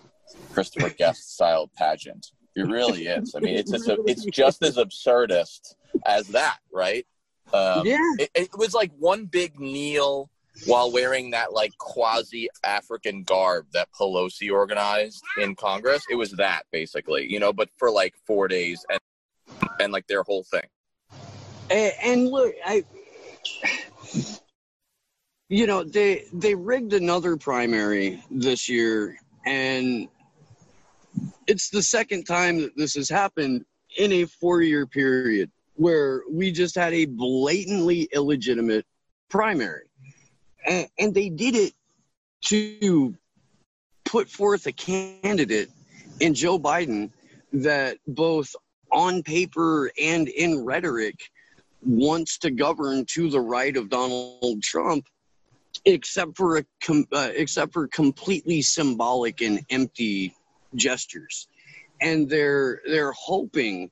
Christopher Guest style pageant. It really is. I mean, it's it's, a, it's just as absurdist as that, right? Um, yeah. It, it, was like one big kneel while wearing that like quasi African garb that Pelosi organized in Congress. It was that basically, you know, but for like four days and and like their whole thing. And, and look, I, you know, they they rigged another primary this year, and it's the second time that this has happened in a four year period where we just had a blatantly illegitimate primary. And, and they did it to put forth a candidate in Joe Biden that both on paper and in rhetoric wants to govern to the right of Donald Trump, except for a com- uh, except for completely symbolic and empty gestures, and they're they're hoping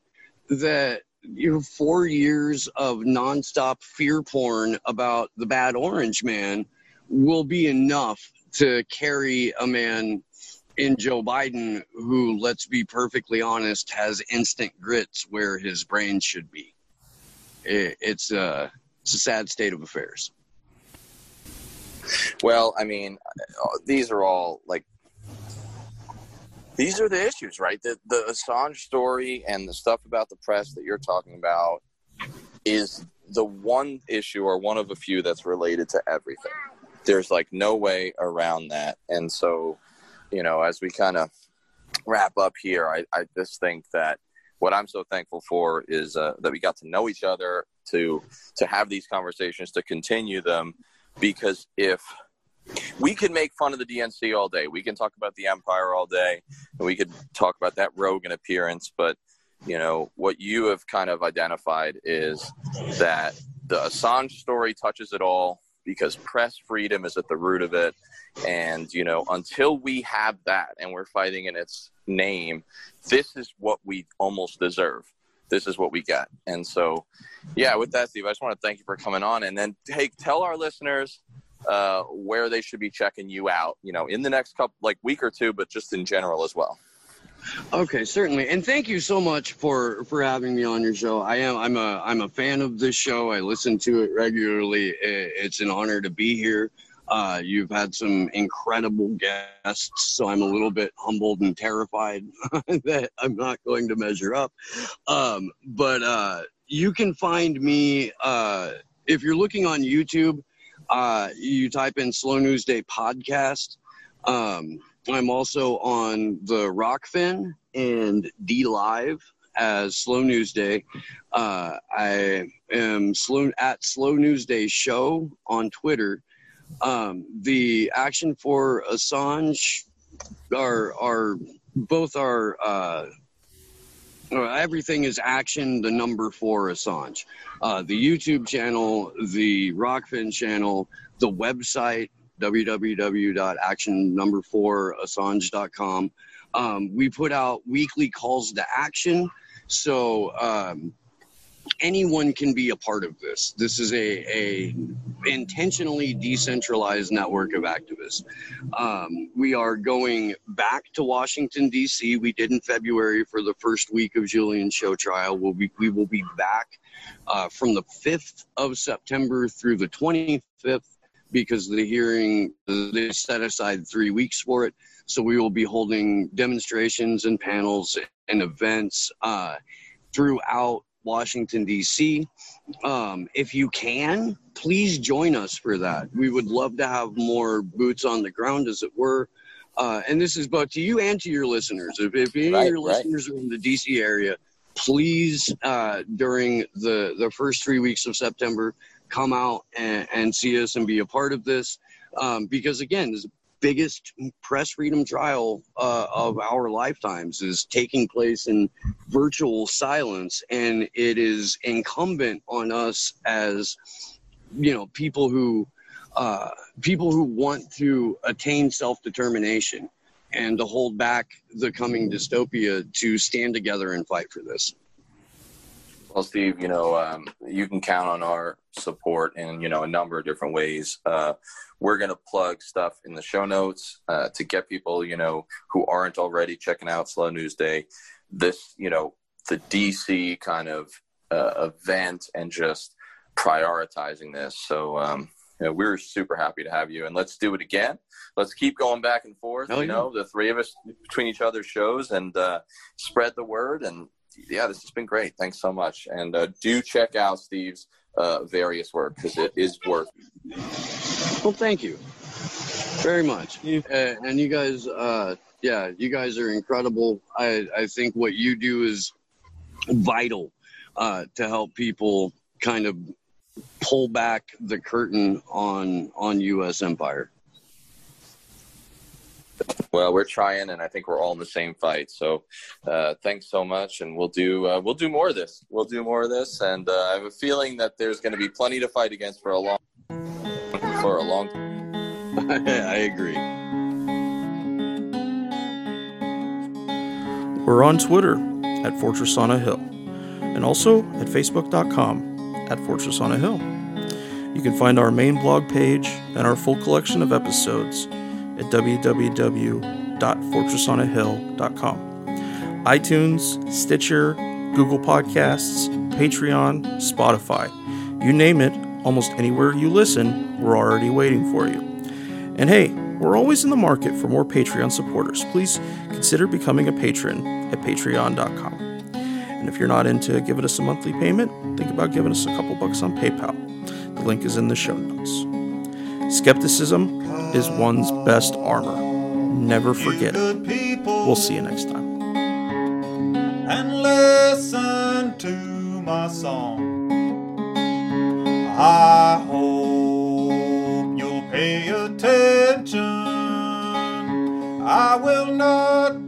that your four years of nonstop fear porn about the bad orange man will be enough to carry a man in Joe Biden who, let's be perfectly honest, has instant grits where his brain should be. It, it's a uh, it's a sad state of affairs. Well, I mean, these are all like these are the issues, right? The the Assange story and the stuff about the press that you're talking about is the one issue or one of a few that's related to everything. There's like no way around that. And so, you know, as we kind of wrap up here, I, I just think that what I'm so thankful for is uh, that we got to know each other, to to have these conversations, to continue them, because if we can make fun of the DNC all day. We can talk about the Empire all day, and we could talk about that Rogan appearance. But you know what you have kind of identified is that the Assange story touches it all because press freedom is at the root of it. And you know, until we have that, and we're fighting in its name, this is what we almost deserve. This is what we get. And so, yeah, with that, Steve, I just want to thank you for coming on. And then, hey, tell our listeners uh, where they should be checking you out, you know, in the next couple like week or two, but just in general as well. Okay, certainly, and thank you so much for for having me on your show. I am I'm a I'm a fan of this show. I listen to it regularly. It's an honor to be here. Uh, you've had some incredible guests, so I'm a little bit humbled and terrified that I'm not going to measure up. Um, but uh, you can find me uh, if you're looking on YouTube. Uh, you type in Slow News Day podcast. Um, I'm also on the Rokfin and D Live as Slow News Day. Uh, I am slow at Slow News Day Show on Twitter. Um, the action for Assange are are both are uh, everything is action the number four Assange. Uh, the YouTube channel, the Rokfin channel, the website www.action number four Assange.com. Um, we put out weekly calls to action. So um, anyone can be a part of this. This is a, a intentionally decentralized network of activists. Um, we are going back to Washington D.C. We did in February for the first week of Julian's show trial. We'll be, we will be back uh, from the 5th of September through the 25th because the hearing they set aside three weeks for it. So we will be holding demonstrations and panels and events uh, throughout Washington, D.C. Um, if you can, please join us for that. We would love to have more boots on the ground, as it were. Uh, and this is both to you and to your listeners. If, if any right, of your right. listeners are in the D.C. area, please, uh, during the, the first three weeks of September, come out and, and see us and be a part of this. Um, because again, this biggest press freedom trial uh, of our lifetimes is taking place in virtual silence. And it is incumbent on us as you know people who uh, people who want to attain self-determination and to hold back the coming dystopia to stand together and fight for this well, Steve, you know, um, you can count on our support in, you know, a number of different ways. Uh, we're going to plug stuff in the show notes uh, to get people, you know, who aren't already checking out Slow News Day. This, you know, the DC kind of uh, event and just prioritizing this. So, um, you know, we're super happy to have you, and let's do it again. Let's keep going back and forth. Oh, you know, the three of us between each other's shows, and uh, spread the word. And yeah, this has been great. Thanks so much. And uh, do check out Steve's uh, various work because it is worth. Well, thank you. very much. Uh, and you guys, uh, yeah, you guys are incredible. I, I think what you do is vital uh, to help people kind of pull back the curtain on on U.S. empire. Well, we're trying, and I think we're all in the same fight. So, uh, thanks so much, and we'll do uh, we'll do more of this. We'll do more of this, and uh, I have a feeling that there's going to be plenty to fight against for a long for a long. I agree. We're on Twitter at Fortress on a Hill, and also at Facebook.com at Fortress on a Hill. You can find our main blog page and our full collection of episodes at www.fortressonahill.com. iTunes, Stitcher, Google Podcasts, Patreon, Spotify. You name it, almost anywhere you listen, we're already waiting for you. And hey, we're always in the market for more Patreon supporters. Please consider becoming a patron at patreon.com. And if you're not into giving us a monthly payment, think about giving us a couple bucks on PayPal. The link is in the show notes. Skepticism is one's best armor. Never forget it. We'll see you next time. And listen to my song. I hope you'll pay attention. I will not